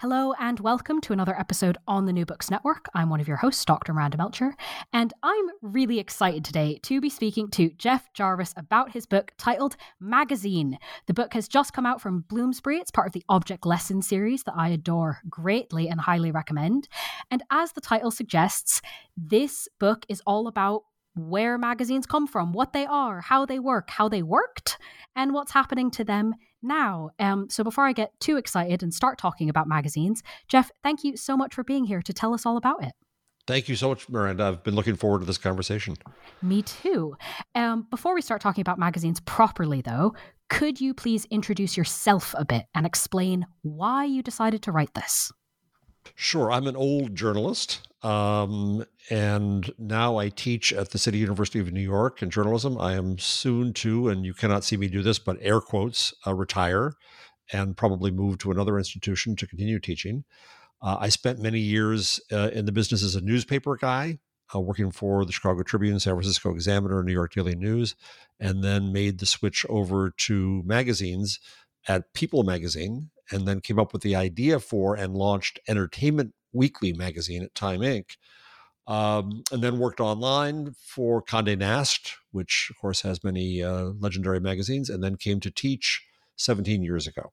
Hello, and welcome to another episode on the New Books Network. I'm one of your hosts, Dr. Miranda Melcher, and I'm really excited today to be speaking to Jeff Jarvis about his book titled Magazine. The book has just come out from Bloomsbury. It's part of the Object Lesson series that I adore greatly and highly recommend. And as the title suggests, this book is all about where magazines come from, what they are, how they work, how they worked, and what's happening to them now. Um, so before I get too excited and start talking about magazines, Jeff, thank you so much for being here to tell us all about it. Thank you so much, Miranda. I've been looking forward to this conversation. Me too. Um, before we start talking about magazines properly, though, could you please introduce yourself a bit and explain why you decided to write this? Sure. I'm an old journalist, um, and now I teach at the City University of New York in journalism. I am soon to, and you cannot see me do this, but air quotes, uh, retire and probably move to another institution to continue teaching. Uh, I spent many years uh, in the business as a newspaper guy, uh, working for the Chicago Tribune, San Francisco Examiner, New York Daily News, and then made the switch over to magazines at People Magazine and then came up with the idea for and launched Entertainment Weekly magazine at Time Inc. Um, and then worked online for Condé Nast, which of course has many uh, legendary magazines, and then came to teach 17 years ago.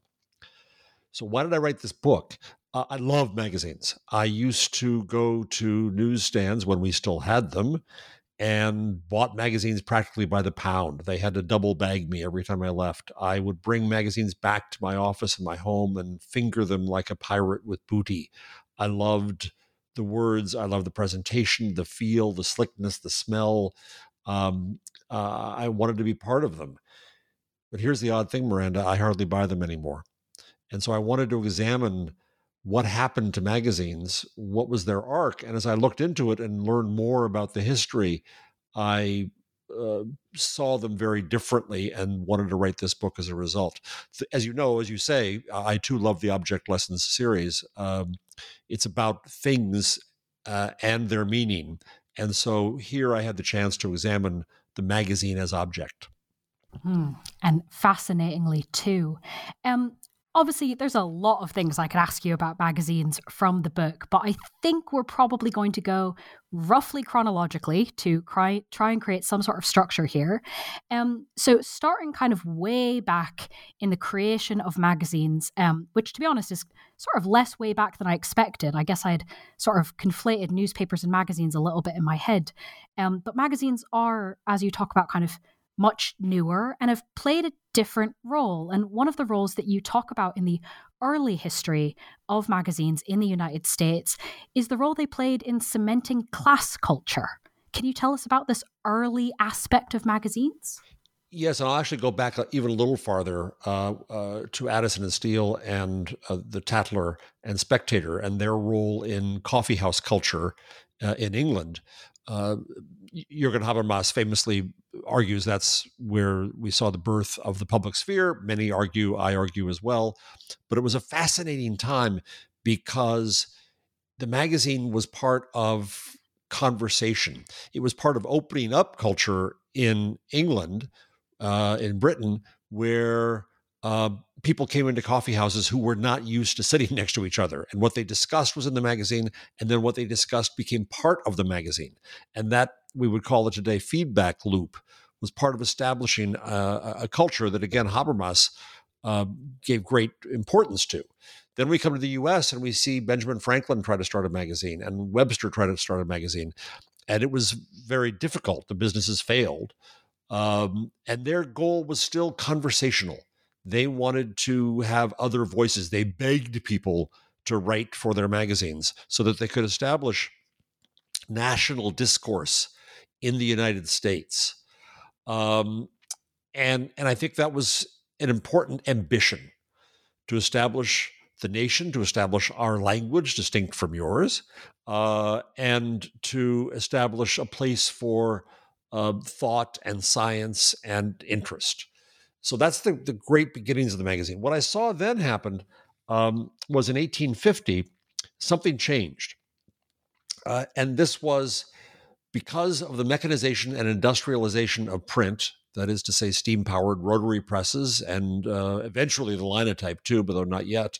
So, why did I write this book? Uh, I love magazines. I used to go to newsstands when we still had them and bought magazines practically by the pound. They had to double bag me every time I left. I would bring magazines back to my office and my home and finger them like a pirate with booty. I loved the words, I loved the presentation, the feel, the slickness, the smell. Um, uh, I wanted to be part of them. But here's the odd thing, Miranda I hardly buy them anymore. And so I wanted to examine what happened to magazines, what was their arc. And as I looked into it and learned more about the history, I uh, saw them very differently and wanted to write this book as a result. As you know, as you say, I too love the Object Lessons series. Um, it's about things uh, and their meaning. And so here I had the chance to examine the magazine as object. Mm, and fascinatingly, too. Um, obviously there's a lot of things I could ask you about magazines from the book, but I think we're probably going to go roughly chronologically to try, try and create some sort of structure here. Um, so starting kind of way back in the creation of magazines, um, which to be honest is sort of less way back than I expected. I guess I'd sort of conflated newspapers and magazines a little bit in my head. Um, but magazines are, as you talk about, kind of much newer and have played a different role. And one of the roles that you talk about in the early history of magazines in the United States is the role they played in cementing class culture. Can you tell us about this early aspect of magazines? Yes, and I'll actually go back even a little farther uh, uh, to Addison and Steele and uh, the Tatler and Spectator and their role in coffeehouse culture uh, in England. Uh, Jürgen Habermas famously argues that's where we saw the birth of the public sphere. Many argue, I argue as well. But it was a fascinating time because the magazine was part of conversation. It was part of opening up culture in England, uh, in Britain, where uh, people came into coffee houses who were not used to sitting next to each other. And what they discussed was in the magazine, and then what they discussed became part of the magazine. And that we would call it today feedback loop was part of establishing a, a culture that, again, Habermas uh, gave great importance to. Then we come to the US and we see Benjamin Franklin try to start a magazine and Webster try to start a magazine. And it was very difficult. The businesses failed. Um, and their goal was still conversational. They wanted to have other voices. They begged people to write for their magazines so that they could establish national discourse in the United States. Um, and, and I think that was an important ambition to establish the nation, to establish our language distinct from yours, uh, and to establish a place for uh, thought and science and interest. So that's the, the great beginnings of the magazine. What I saw then happened um, was in 1850, something changed. Uh, and this was because of the mechanization and industrialization of print, that is to say, steam powered rotary presses and uh, eventually the linotype too, but though not yet.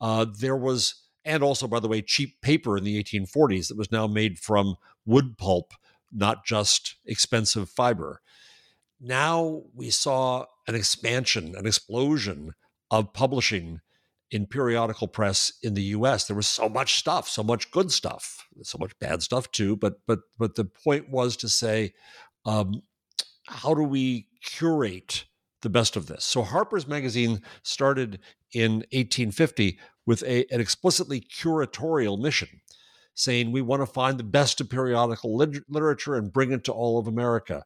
Uh, there was, and also, by the way, cheap paper in the 1840s that was now made from wood pulp, not just expensive fiber. Now we saw an expansion, an explosion of publishing in periodical press in the US. There was so much stuff, so much good stuff, so much bad stuff too. But but but the point was to say, um, how do we curate the best of this? So Harper's Magazine started in 1850 with a, an explicitly curatorial mission, saying we want to find the best of periodical lit- literature and bring it to all of America.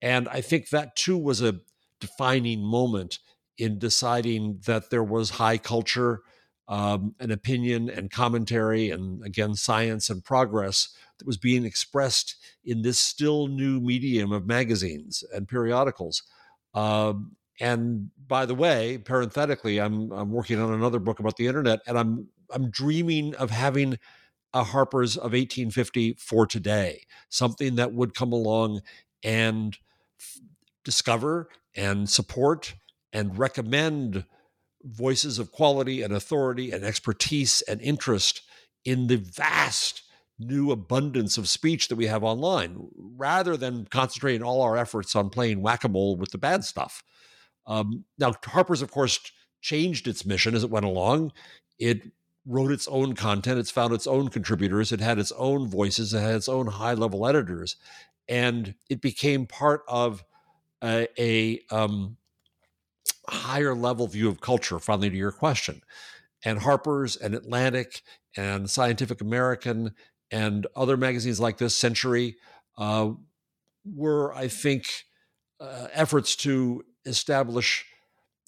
And I think that too was a defining moment in deciding that there was high culture, um, an opinion and commentary, and again, science and progress that was being expressed in this still new medium of magazines and periodicals. Um, and by the way, parenthetically, I'm I'm working on another book about the internet, and I'm I'm dreaming of having a Harper's of 1850 for today, something that would come along and discover and support and recommend voices of quality and authority and expertise and interest in the vast new abundance of speech that we have online rather than concentrating all our efforts on playing whack-a-mole with the bad stuff. Um, now harper's of course changed its mission as it went along. It wrote its own content it's found its own contributors it had its own voices it had its own high level editors and it became part of a, a um, higher level view of culture, finally, to your question. And Harper's and Atlantic and Scientific American and other magazines like this, Century, uh, were, I think, uh, efforts to establish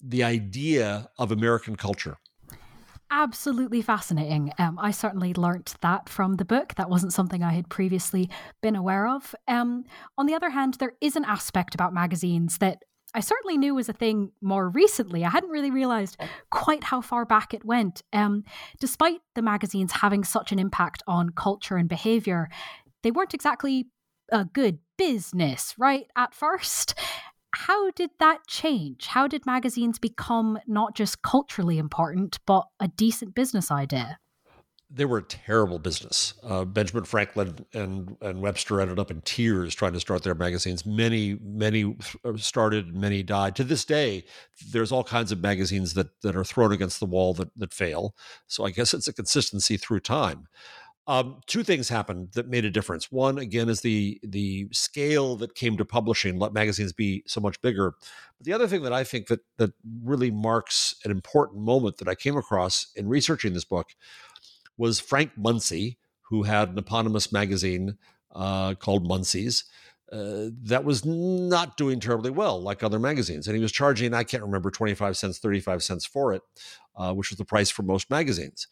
the idea of American culture. Absolutely fascinating. Um, I certainly learnt that from the book. That wasn't something I had previously been aware of. Um, on the other hand, there is an aspect about magazines that I certainly knew was a thing more recently. I hadn't really realized quite how far back it went. Um, despite the magazines having such an impact on culture and behavior, they weren't exactly a good business, right? At first. How did that change? How did magazines become not just culturally important, but a decent business idea? they were a terrible business. Uh, Benjamin Franklin and, and Webster ended up in tears trying to start their magazines. Many, many started, many died. To this day, there's all kinds of magazines that, that are thrown against the wall that, that fail. So I guess it's a consistency through time. Um, two things happened that made a difference. One, again, is the the scale that came to publishing let magazines be so much bigger. But the other thing that I think that that really marks an important moment that I came across in researching this book was Frank Munsey, who had an eponymous magazine uh, called Munsey's. Uh, that was not doing terribly well, like other magazines. And he was charging, I can't remember, 25 cents, 35 cents for it, uh, which was the price for most magazines.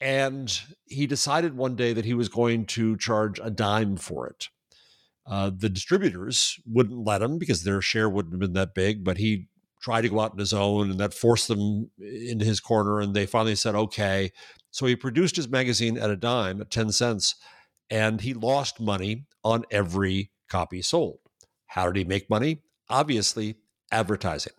And he decided one day that he was going to charge a dime for it. Uh, the distributors wouldn't let him because their share wouldn't have been that big, but he tried to go out on his own, and that forced them into his corner. And they finally said, okay. So he produced his magazine at a dime, at 10 cents, and he lost money on every copy sold. How did he make money? Obviously, advertising.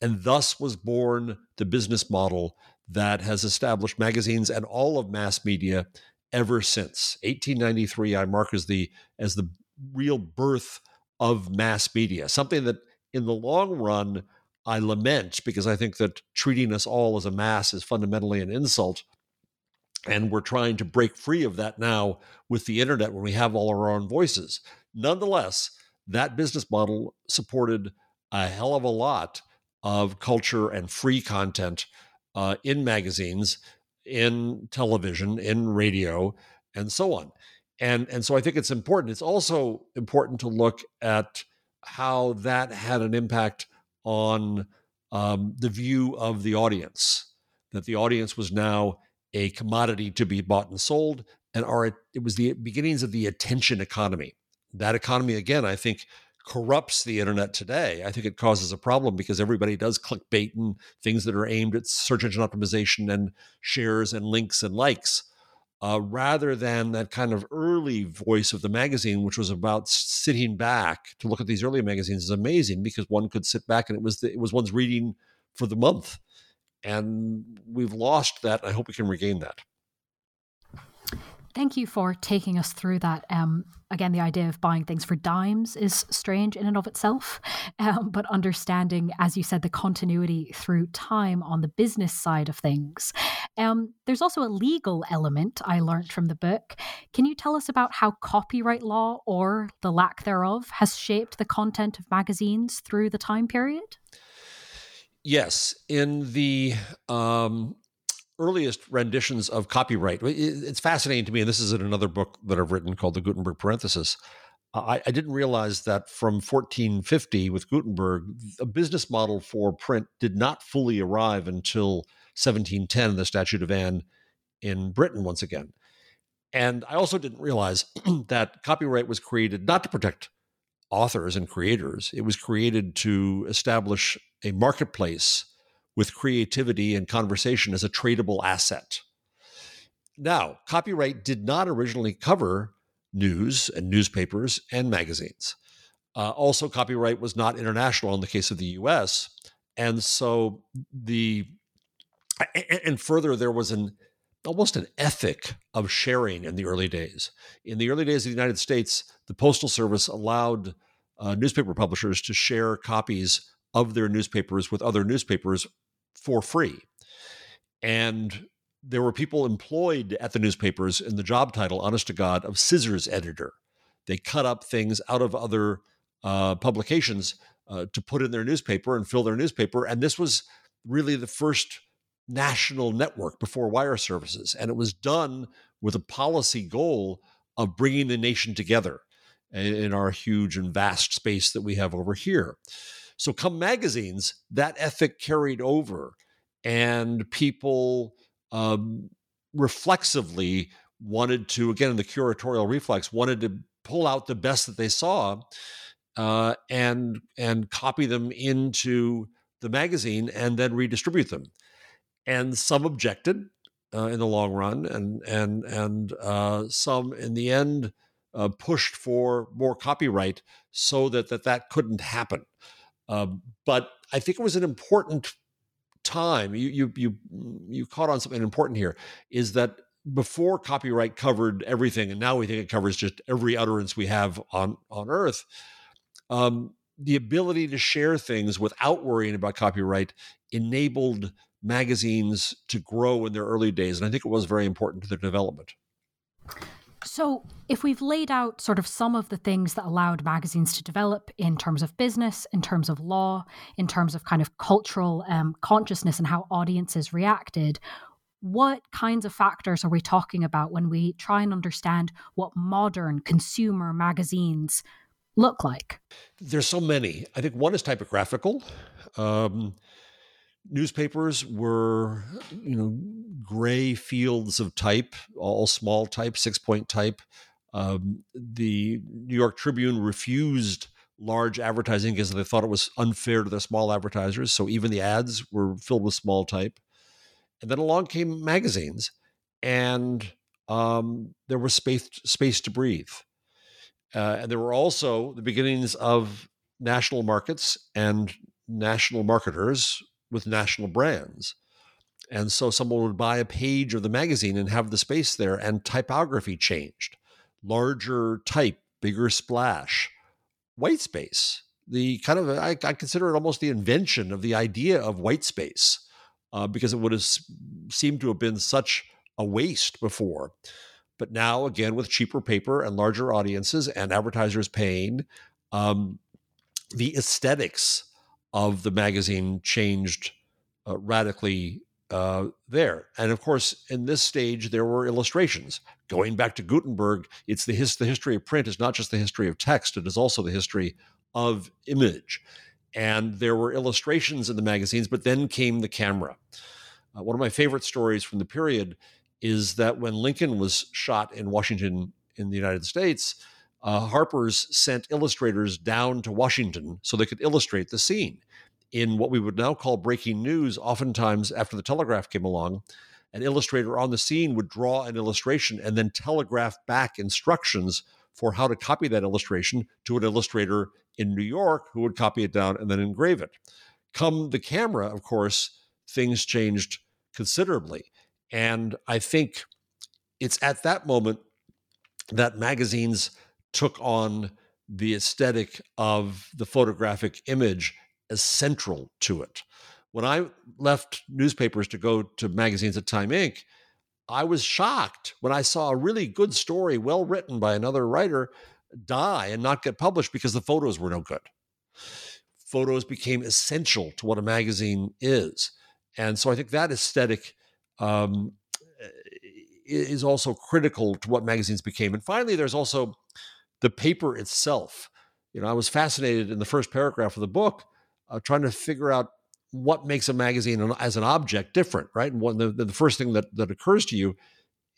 And thus was born the business model that has established magazines and all of mass media ever since 1893 i mark as the as the real birth of mass media something that in the long run I lament because I think that treating us all as a mass is fundamentally an insult. And we're trying to break free of that now with the internet when we have all our own voices. Nonetheless, that business model supported a hell of a lot of culture and free content uh, in magazines, in television, in radio, and so on. And, and so I think it's important. It's also important to look at how that had an impact on um, the view of the audience, that the audience was now a commodity to be bought and sold, and our, it was the beginnings of the attention economy. That economy, again, I think corrupts the internet today. I think it causes a problem because everybody does clickbait and things that are aimed at search engine optimization and shares and links and likes uh, rather than that kind of early voice of the magazine, which was about sitting back to look at these early magazines, is amazing because one could sit back and it was the, it was one's reading for the month, and we've lost that. I hope we can regain that. Thank you for taking us through that. Um, again, the idea of buying things for dimes is strange in and of itself, um, but understanding, as you said, the continuity through time on the business side of things. Um, there's also a legal element I learned from the book. Can you tell us about how copyright law, or the lack thereof, has shaped the content of magazines through the time period? Yes, in the um, earliest renditions of copyright. It's fascinating to me, and this is in another book that I've written called the Gutenberg Parenthesis. I, I, didn't realize that from 1450 with Gutenberg, a business model for print did not fully arrive until 1710, the Statute of Anne in Britain once again. And I also didn't realize that copyright was created not to protect authors and creators, it was created to establish a marketplace with creativity and conversation as a tradable asset. Now, copyright did not originally cover news and newspapers and magazines. Uh, also, copyright was not international in the case of the US. And so the, and further, there was an almost an ethic of sharing in the early days. In the early days of the United States, the Postal Service allowed uh, newspaper publishers to share copies of their newspapers with other newspapers for free. And there were people employed at the newspapers in the job title, honest to God, of scissors editor. They cut up things out of other uh, publications uh, to put in their newspaper and fill their newspaper. And this was really the first national network before wire services. And it was done with a policy goal of bringing the nation together in our huge and vast space that we have over here. So, come magazines, that ethic carried over, and people um, reflexively wanted to, again, in the curatorial reflex, wanted to pull out the best that they saw uh, and and copy them into the magazine and then redistribute them. And some objected uh, in the long run, and and and uh, some in the end uh, pushed for more copyright so that that that couldn't happen. Um, but I think it was an important time. You you you you caught on something important here. Is that before copyright covered everything, and now we think it covers just every utterance we have on on Earth. Um, the ability to share things without worrying about copyright enabled magazines to grow in their early days, and I think it was very important to their development. So, if we've laid out sort of some of the things that allowed magazines to develop in terms of business, in terms of law, in terms of kind of cultural um, consciousness and how audiences reacted, what kinds of factors are we talking about when we try and understand what modern consumer magazines look like? There's so many. I think one is typographical. Um, newspapers were, you know, gray fields of type, all small type, six point type. Um, the New York Tribune refused large advertising because they thought it was unfair to the small advertisers. So even the ads were filled with small type. And then along came magazines, and um, there was space space to breathe. Uh, and there were also the beginnings of national markets and national marketers with national brands. And so someone would buy a page of the magazine and have the space there, and typography changed. Larger type, bigger splash, white space. the kind of I, I consider it almost the invention of the idea of white space uh, because it would have seemed to have been such a waste before. But now, again, with cheaper paper and larger audiences and advertisers paying, um, the aesthetics of the magazine changed uh, radically uh, there. And of course, in this stage, there were illustrations. Going back to Gutenberg, it's the, his, the history of print is not just the history of text, it is also the history of image. And there were illustrations in the magazines, but then came the camera. Uh, one of my favorite stories from the period is that when Lincoln was shot in Washington in the United States, uh, Harper's sent illustrators down to Washington so they could illustrate the scene. In what we would now call breaking news, oftentimes after the telegraph came along, an illustrator on the scene would draw an illustration and then telegraph back instructions for how to copy that illustration to an illustrator in New York who would copy it down and then engrave it. Come the camera, of course, things changed considerably. And I think it's at that moment that magazines took on the aesthetic of the photographic image as central to it. When I left newspapers to go to magazines at Time Inc., I was shocked when I saw a really good story, well written by another writer, die and not get published because the photos were no good. Photos became essential to what a magazine is. And so I think that aesthetic um, is also critical to what magazines became. And finally, there's also the paper itself. You know, I was fascinated in the first paragraph of the book uh, trying to figure out what makes a magazine as an object different, right? And one the, the first thing that that occurs to you,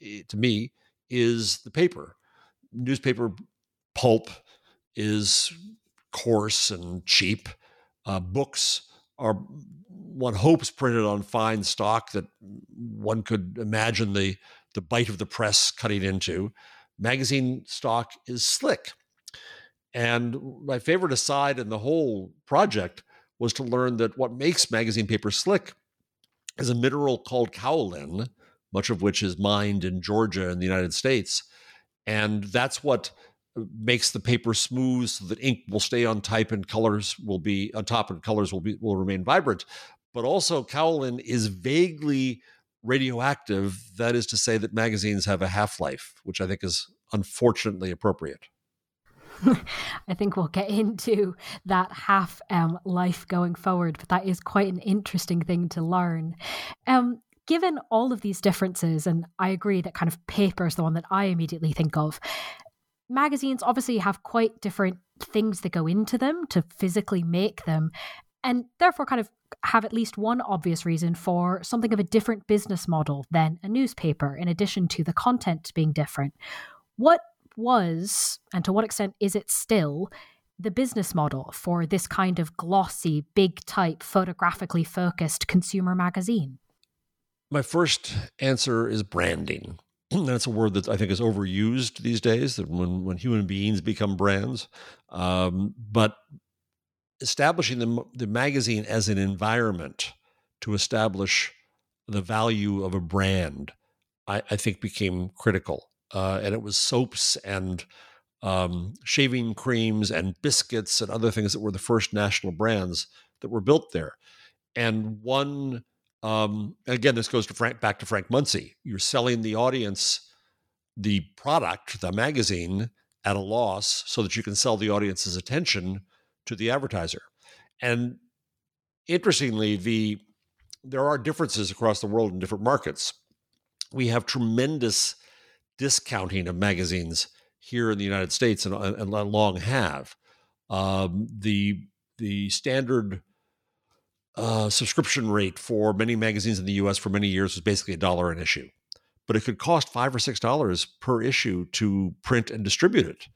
eh, to me, is the paper. Newspaper pulp is coarse and cheap. Uh, books are one hopes printed on fine stock that one could imagine the the bite of the press cutting into. Magazine stock is slick. And my favorite aside in the whole project was to learn that what makes magazine paper slick is a mineral called kaolin, much of which is mined in Georgia in the United States. And that's what uh, makes the paper smooth so that ink will stay on type and colors will be on top and colors will be will remain vibrant. But also kaolin is vaguely radioactive. That is to say that magazines have a half-life, which I think is unfortunately appropriate. I think we'll get into that half um, life going forward, but that is quite an interesting thing to learn. Um, given all of these differences, and I agree that kind of paper is the one that I immediately think of, magazines obviously have quite different things that go into them to physically make them, and therefore kind of have at least one obvious reason for something of a different business model than a newspaper, in addition to the content being different. What was, and to what extent is it still, the business model for this kind of glossy, big type, photographically focused consumer magazine? My first answer is branding. That's a word that I think is overused these days. That when when human beings become brands, um, but establishing the the magazine as an environment to establish the value of a brand, I, I think became critical uh, and it was soaps and um, shaving creams and biscuits and other things that were the first national brands that were built there. And one, um, again, this goes to Frank, back to Frank Munsey. You're selling the audience the product, the magazine, at a loss so that you can sell the audience's attention to the advertiser. And interestingly, the there are differences across the world in different markets. We have tremendous discounting of magazines here in the United States and, and long have. Um, the the standard uh, subscription rate for many magazines in the U.S. for many years was basically a dollar an issue, but it could cost five or six dollars per issue to print and distribute it.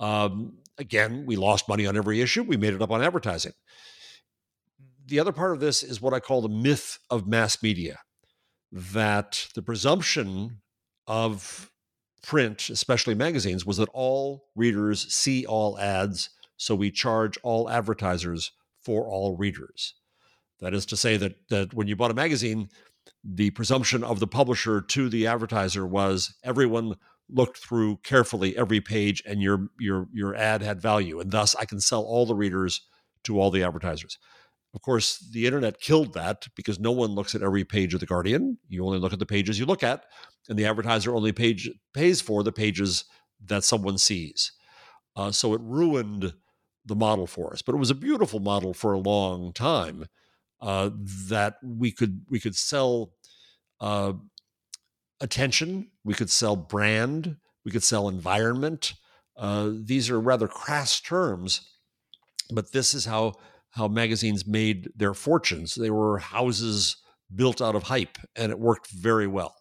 Um, again, we lost money on every issue. We made it up on advertising. The other part of this is what I call the myth of mass media that the presumption of print, especially magazines, was that all readers see all ads, so we charge all advertisers for all readers. That is to say that that when you bought a magazine, the presumption of the publisher to the advertiser was everyone looked through carefully every page and your your your ad had value and thus I can sell all the readers to all the advertisers. Of course, the internet killed that because no one looks at every page of the Guardian. You only look at the pages you look at, and the advertiser only page pays for the pages that someone sees. Uh, so it ruined the model for us, but it was a beautiful model for a long time. Uh, that we could we could sell uh, attention, we could sell brand, we could sell environment. Uh, these are rather crass terms, but this is how how magazines made their fortunes. They were houses built out of hype, and it worked very well.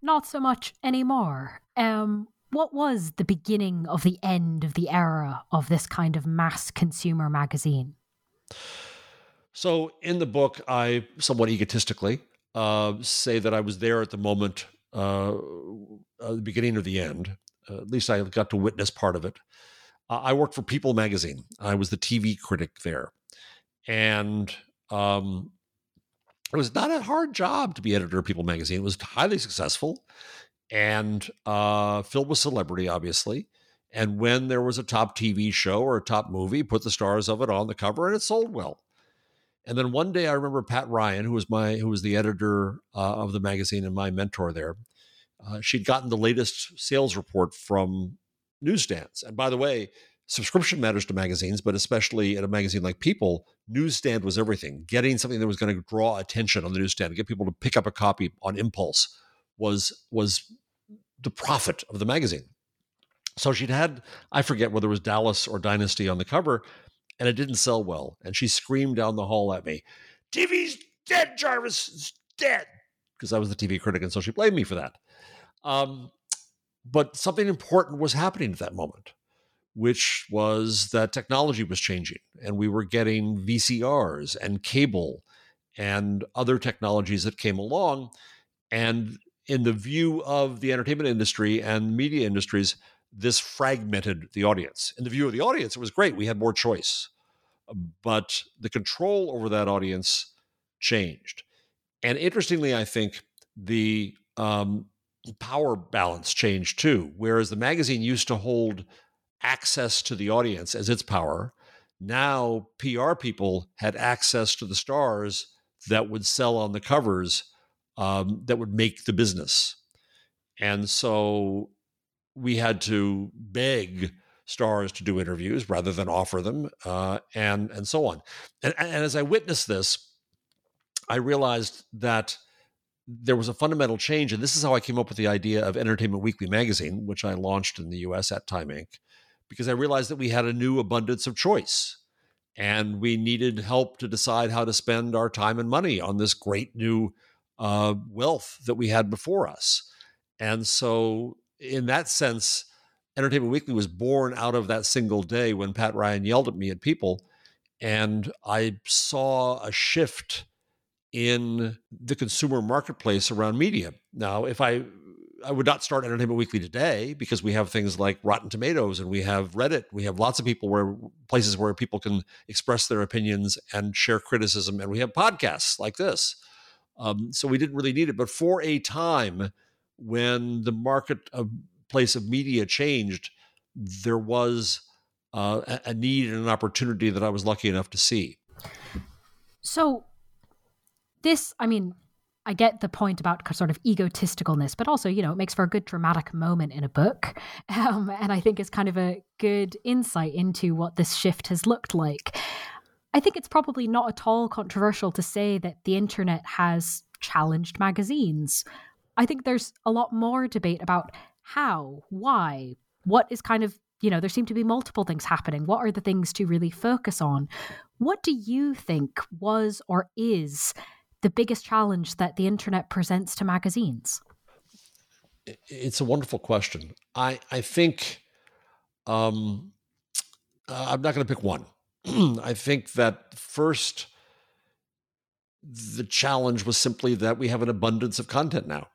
Not so much anymore. Um, what was the beginning of the end of the era of this kind of mass consumer magazine? So, in the book, I somewhat egotistically uh, say that I was there at the moment, uh, uh, the beginning of the end. Uh, at least I got to witness part of it. I worked for People magazine. I was the TV critic there. And um, it was not a hard job to be editor of People magazine. It was highly successful and uh, filled with celebrity, obviously. And when there was a top TV show or a top movie, put the stars of it on the cover, and it sold well. And then one day, I remember Pat Ryan, who was my who was the editor uh, of the magazine and my mentor there. Uh, she'd gotten the latest sales report from newsstands. And by the way, subscription matters to magazines, but especially at a magazine like People, newsstand was everything. Getting something that was going to draw attention on the newsstand, get people to pick up a copy on impulse, was was the profit of the magazine. So she'd had, I forget whether it was Dallas or Dynasty on the cover, and it didn't sell well. And she screamed down the hall at me, TV's dead, Jarvis, it's dead. Because I was the TV critic, and so she blamed me for that. Um, but something important was happening at that moment, which was that technology was changing and we were getting VCRs and cable and other technologies that came along. And in the view of the entertainment industry and media industries, this fragmented the audience. In the view of the audience, it was great. We had more choice. But the control over that audience changed. And interestingly, I think the um, power balance changed too. Whereas the magazine used to hold access to the audience as its power, now PR people had access to the stars that would sell on the covers um, that would make the business. And so we had to beg stars to do interviews rather than offer them, uh, and and so on. And, and as I witnessed this, I realized that there was a fundamental change, and this is how I came up with the idea of Entertainment Weekly magazine, which I launched in the U.S. at Time Inc., because I realized that we had a new abundance of choice, and we needed help to decide how to spend our time and money on this great new uh, wealth that we had before us. And so, in that sense, Entertainment Weekly was born out of that single day when Pat Ryan yelled at me at people, and I saw a shift in the consumer marketplace around media. Now, if I I would not start Entertainment Weekly today because we have things like Rotten Tomatoes and we have Reddit. We have lots of people where places where people can express their opinions and share criticism, and we have podcasts like this. Um, so we didn't really need it. But for a time when the marketplace of media changed, there was uh, a need and an opportunity that I was lucky enough to see. So this, I mean, I get the point about sort of egotisticalness, but also, you know, it makes for a good dramatic moment in a book. Um, and I think it's kind of a good insight into what this shift has looked like. I think it's probably not at all controversial to say that the internet has challenged magazines. I think there's a lot more debate about how, why, what is kind of, you know, there seem to be multiple things happening. What are the things to really focus on? What do you think was or is the biggest challenge that the internet presents to magazines? It's a wonderful question. I I think um, uh, I'm not going to pick one. I think that first, the challenge was simply that we have an abundance of content now,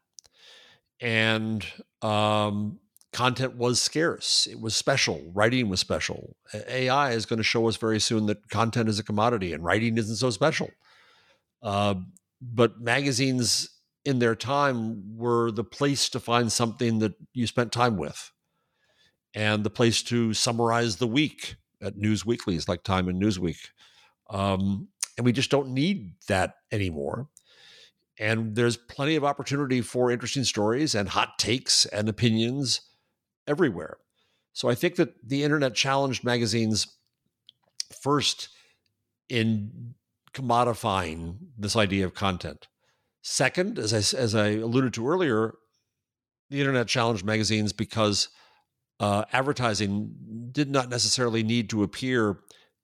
and um, content was scarce. It was special. Writing was special. AI is going to show us very soon that content is a commodity and writing isn't so special. Uh, but magazines in their time were the place to find something that you spent time with and the place to summarize the week at news weeklies like Time and Newsweek. Um, and we just don't need that anymore. And there's plenty of opportunity for interesting stories and hot takes and opinions everywhere. So I think that the internet challenged magazines first in commodifying this idea of content. Second, as I, as I alluded to earlier, the internet challenged magazines because uh, advertising did not necessarily need to appear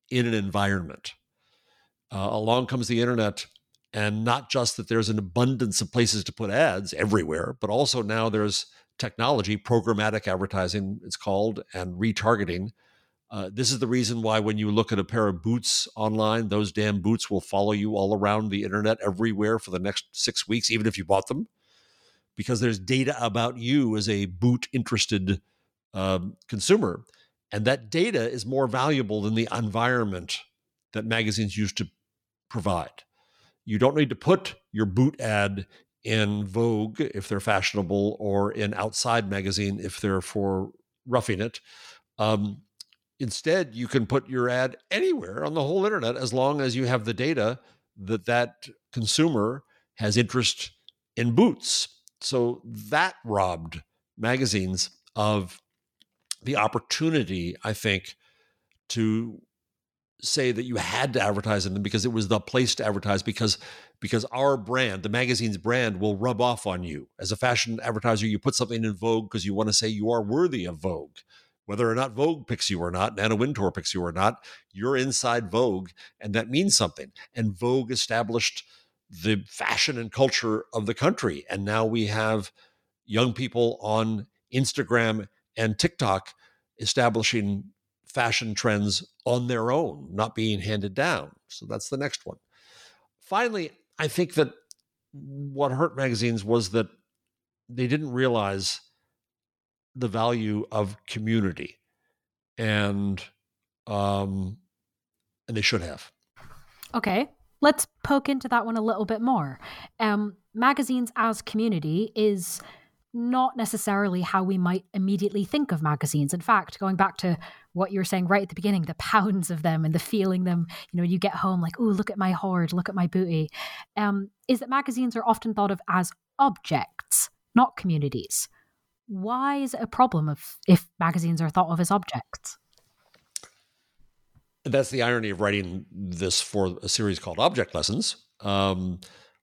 in an environment. Uh, along comes the internet, and not just that there's an abundance of places to put ads everywhere, but also now there's technology, programmatic advertising, it's called, and retargeting. Uh, this is the reason why when you look at a pair of boots online, those damn boots will follow you all around the internet everywhere for the next six weeks, even if you bought them, because there's data about you as a boot interested um, consumer. And that data is more valuable than the environment that magazines used to provide. You don't need to put your boot ad in Vogue if they're fashionable or in Outside magazine if they're for roughing it. Um, instead, you can put your ad anywhere on the whole internet as long as you have the data that that consumer has interest in boots. So that robbed magazines of the opportunity, I think, to say that you had to advertise in them because it was the place to advertise because because our brand the magazine's brand will rub off on you as a fashion advertiser you put something in vogue because you want to say you are worthy of vogue whether or not vogue picks you or not anna wintour picks you or not you're inside vogue and that means something and vogue established the fashion and culture of the country and now we have young people on instagram and tiktok establishing fashion trends on their own, not being handed down. So that's the next one. Finally, I think that what hurt magazines was that they didn't realize the value of community and um and they should have okay let's poke into that one a little bit more um magazines as community is not necessarily how we might immediately think of magazines. In fact, going back to what you were saying right at the beginning, the pounds of them and the feeling them, you know, you get home like, oh, look at my hoard, look at my booty, um, is that magazines are often thought of as objects, not communities. Why is it a problem if, if magazines are thought of as objects? That's the irony of writing this for a series called Object Lessons, um,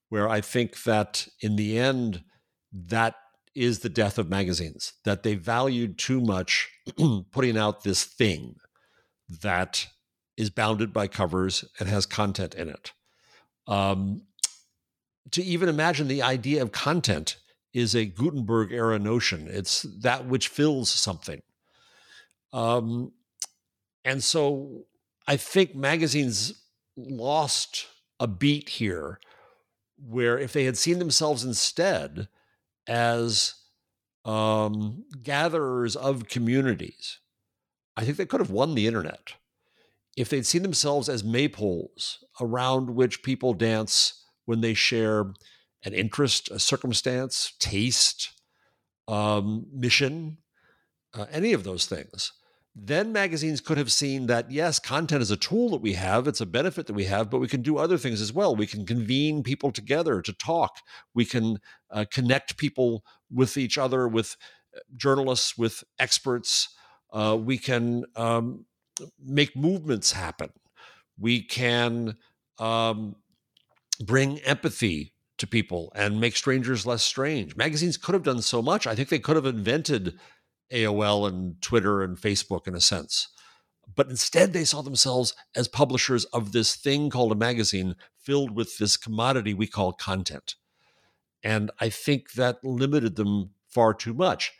where I think that in the end, that is the death of magazines, that they valued too much putting out this thing that is bounded by covers and has content in it. Um, to even imagine the idea of content is a Gutenberg era notion. It's that which fills something. Um, and so I think magazines lost a beat here where if they had seen themselves instead as um, gatherers of communities, I think they could have won the internet if they'd seen themselves as maypoles around which people dance when they share an interest, a circumstance, taste, um, mission, uh, any of those things then magazines could have seen that yes, content is a tool that we have, it's a benefit that we have, but we can do other things as well. We can convene people together to talk, we can uh, connect people with each other, with uh, journalists, with experts. Uh, we can um, make movements happen. We can um, bring empathy to people and make strangers less strange. Magazines could have done so much. I think they could have invented AOL and Twitter and Facebook in a sense. But instead, they saw themselves as publishers of this thing called a magazine filled with this commodity we call content. And I think that limited them far too much.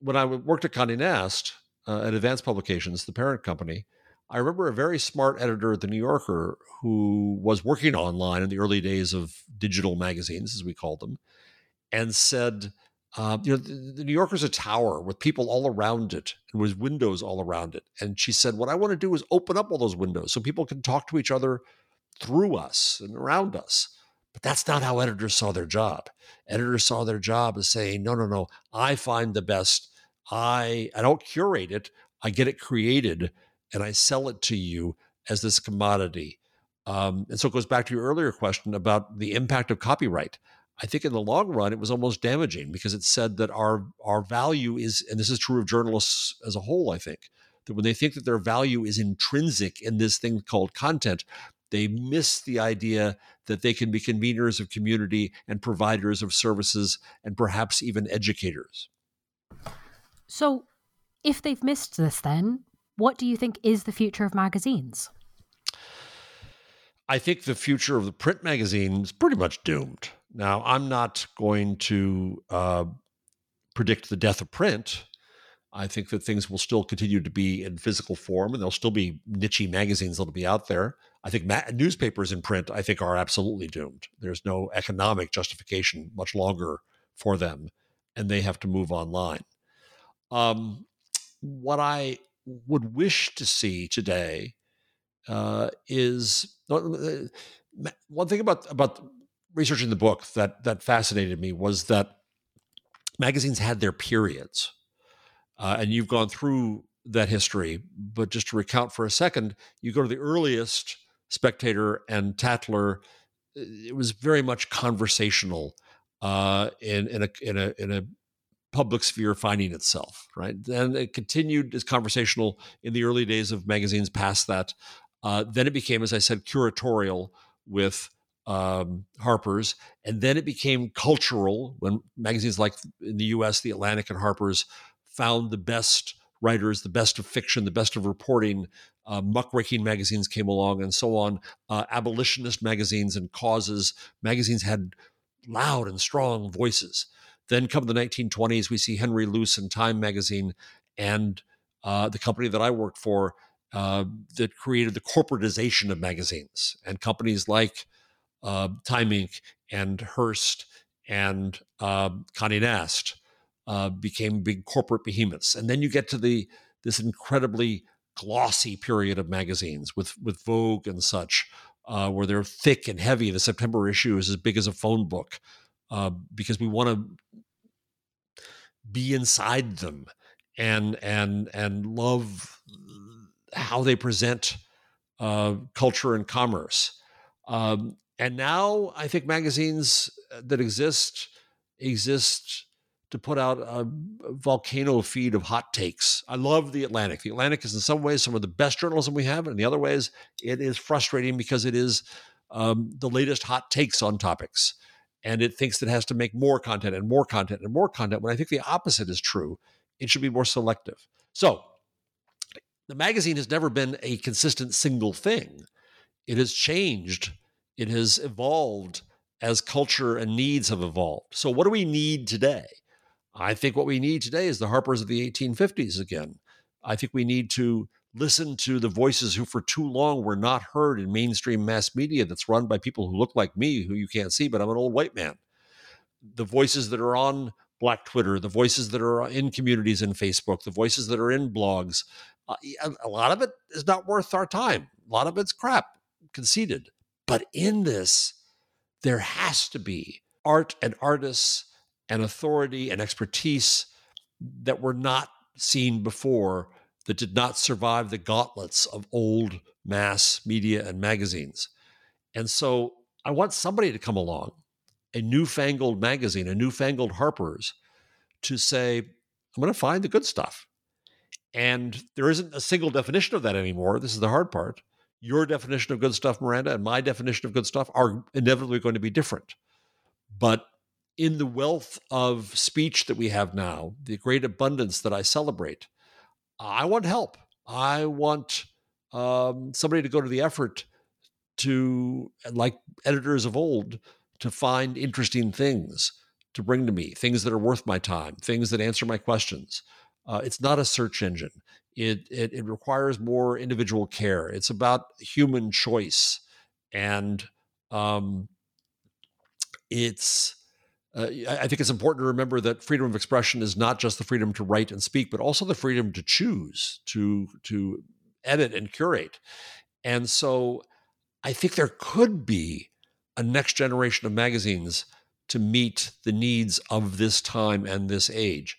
When I worked at Condé Nast uh, at Advance Publications, the parent company, I remember a very smart editor at the New Yorker who was working online in the early days of digital magazines, as we called them, and said, uh, you know, the, the, New Yorker's a tower with people all around it and with windows all around it. And she said, What I want to do is open up all those windows so people can talk to each other through us and around us. But that's not how editors saw their job. Editors saw their job as saying, no, no, no, I find the best. I I don't curate it. I get it created and I sell it to you as this commodity. Um, and so it goes back to your earlier question about the impact of copyright. I think in the long run, it was almost damaging because it said that our our value is, and this is true of journalists as a whole. I think that when they think that their value is intrinsic in this thing called content, they miss the idea that they can be conveners of community and providers of services and perhaps even educators. So, if they've missed this, then what do you think is the future of magazines? I think the future of the print magazine is pretty much doomed. Now, I'm not going to uh, predict the death of print. I think that things will still continue to be in physical form, and there'll still be niche magazines that'll be out there. I think ma- newspapers in print, I think, are absolutely doomed. There's no economic justification much longer for them, and they have to move online. Um, what I would wish to see today uh, is uh, one thing about about researching the book that that fascinated me was that magazines had their periods, uh, and you've gone through that history. But just to recount for a second, you go to the earliest Spectator and Tatler. Uh, it was very much conversational uh, in in a in a in a public sphere finding itself, right? And it continued as conversational in the early days of magazines past that. Uh, then it became, as I said, curatorial with um, Harper's. And then it became cultural when magazines like in the US, The Atlantic and Harper's found the best writers, the best of fiction, the best of reporting. Uh, muckraking magazines came along and so on. Uh, abolitionist magazines and causes. Magazines had loud and strong voices. Then come the 1920s, we see Henry Luce and Time magazine and uh, the company that I worked for uh, that created the corporatization of magazines and companies like uh, Time Inc. and Hearst and uh, Condé Nast uh, became big corporate behemoths. And then you get to the this incredibly glossy period of magazines with with Vogue and such, uh, where they're thick and heavy. The September issue is as big as a phone book uh, because we want to be inside them and and and love how they present uh, culture and commerce. Um, and now I think magazines that exist exist to put out a volcano feed of hot takes. I love the Atlantic. The Atlantic is in some ways some of the best journalism we have, and in the other ways, it is frustrating because it is um, the latest hot takes on topics and it thinks it has to make more content and more content and more content when I think the opposite is true. It should be more selective. So, the magazine has never been a consistent single thing. It has changed, it has evolved as culture and needs have evolved. So, what do we need today? I think what we need today is the Harpers of the 1850s again. I think we need to listen to the voices who for too long were not heard in mainstream mass media that's run by people who look like me, who you can't see, but I'm an old white man. The voices that are on Black Twitter, the voices that are in communities in Facebook, the voices that are in blogs. Uh, a lot of it is not worth our time. A lot of it's crap, conceded. But in this, there has to be art and artists and authority and expertise that were not seen before that did not survive the gauntlets of old mass media and magazines. And so I want somebody to come along, a newfangled magazine, a newfangled Harper's, to say, I'm going to find the good stuff. And there isn't a single definition of that anymore. This is the hard part. Your definition of good stuff, Miranda, and my definition of good stuff are inevitably going to be different. But in the wealth of speech that we have now, the great abundance that I celebrate, I want help. I want um, somebody to go to the effort to, like editors of old, to find interesting things to bring to me, things that are worth my time, things that answer my questions. Uh, it's not a search engine. It, it, it requires more individual care. It's about human choice, and um, it's uh, I think it's important to remember that freedom of expression is not just the freedom to write and speak, but also the freedom to choose, to to edit and curate. And so, I think there could be a next generation of magazines to meet the needs of this time and this age.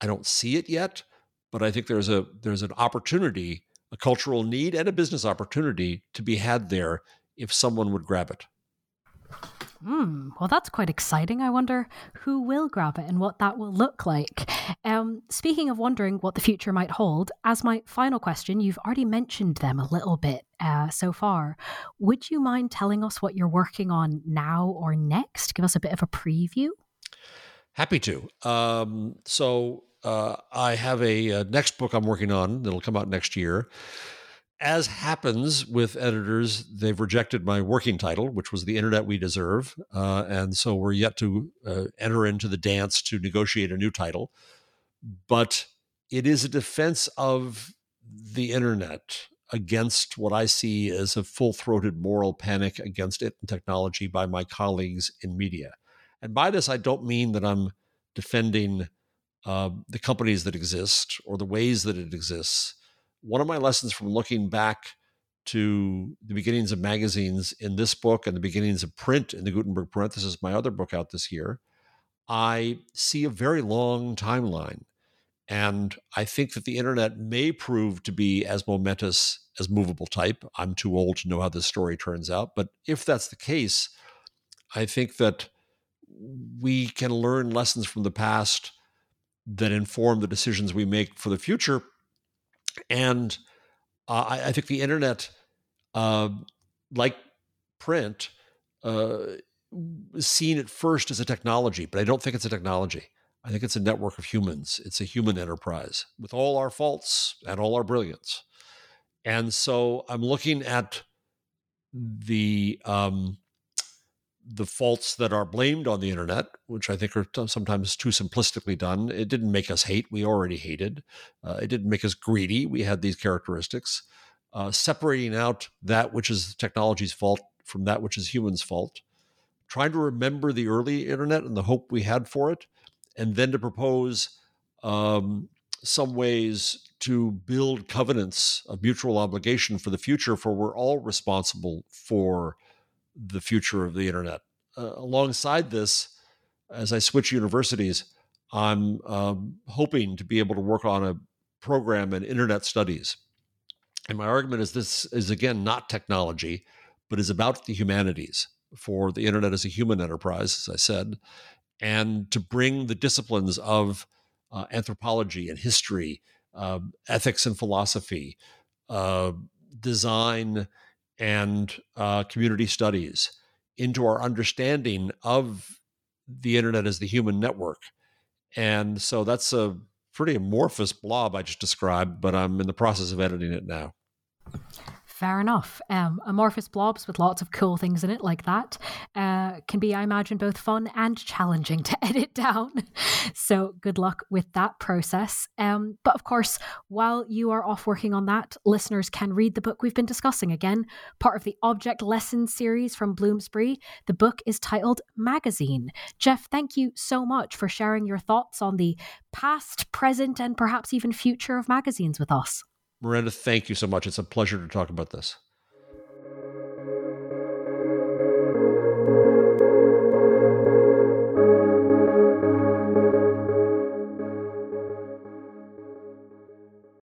I don't see it yet, but I think there's a there's an opportunity, a cultural need and a business opportunity to be had there if someone would grab it. Hmm. Well, that's quite exciting. I wonder who will grab it and what that will look like. Um, speaking of wondering what the future might hold, as my final question, you've already mentioned them a little bit uh, so far. Would you mind telling us what you're working on now or next? Give us a bit of a preview. Happy to. Um, so uh, I have a, a next book I'm working on that'll come out next year as happens with editors, they've rejected my working title, which was The Internet We Deserve. Uh, and so we're yet to uh, enter into the dance to negotiate a new title. But it is a defense of the Internet against what I see as a full throated moral panic against it and technology by my colleagues in media. And by this, I don't mean that I'm defending uh, the companies that exist or the ways that it exists one of my lessons from looking back to the beginnings of magazines in this book and the beginnings of print in the Gutenberg parenthesis, my other book out this year, I see a very long timeline. And I think that the internet may prove to be as momentous as movable type. I'm too old to know how this story turns out. But if that's the case, I think that we can learn lessons from the past that inform the decisions we make for the future and uh, I, I, think the internet, uh, like print, uh, seen at first as a technology, but I don't think it's a technology. I think it's a network of humans. It's a human enterprise with all our faults and all our brilliance. And so I'm looking at the um, the faults that are blamed on the internet, which I think are sometimes too simplistically done. It didn't make us hate; we already hated. Uh, it didn't make us greedy; we had these characteristics. Uh, separating out that which is technology's fault from that which is humans' fault. Trying to remember the early internet and the hope we had for it, and then to propose um, some ways to build covenants of mutual obligation for the future, for we're all responsible for the future of the internet. Uh, alongside this, as I switch universities, I'm um, hoping to be able to work on a program in internet studies. And my argument is this is again not technology, but is about the humanities for the internet as a human enterprise, as I said, and to bring the disciplines of uh, anthropology and history, uh, ethics and philosophy, uh, design and uh, community studies into our understanding of the internet as the human network. And so that's a pretty amorphous blob I just described, but I'm in the process of editing it now. Fair enough. Um, amorphous blobs with lots of cool things in it, like that, uh, can be, I imagine, both fun and challenging to edit down. so, good luck with that process. Um, but of course, while you are off working on that, listeners can read the book we've been discussing again, part of the Object Lessons series from Bloomsbury. The book is titled Magazine. Jeff, thank you so much for sharing your thoughts on the past, present, and perhaps even future of magazines with us. Miranda, thank you so much. It's a pleasure to talk about this.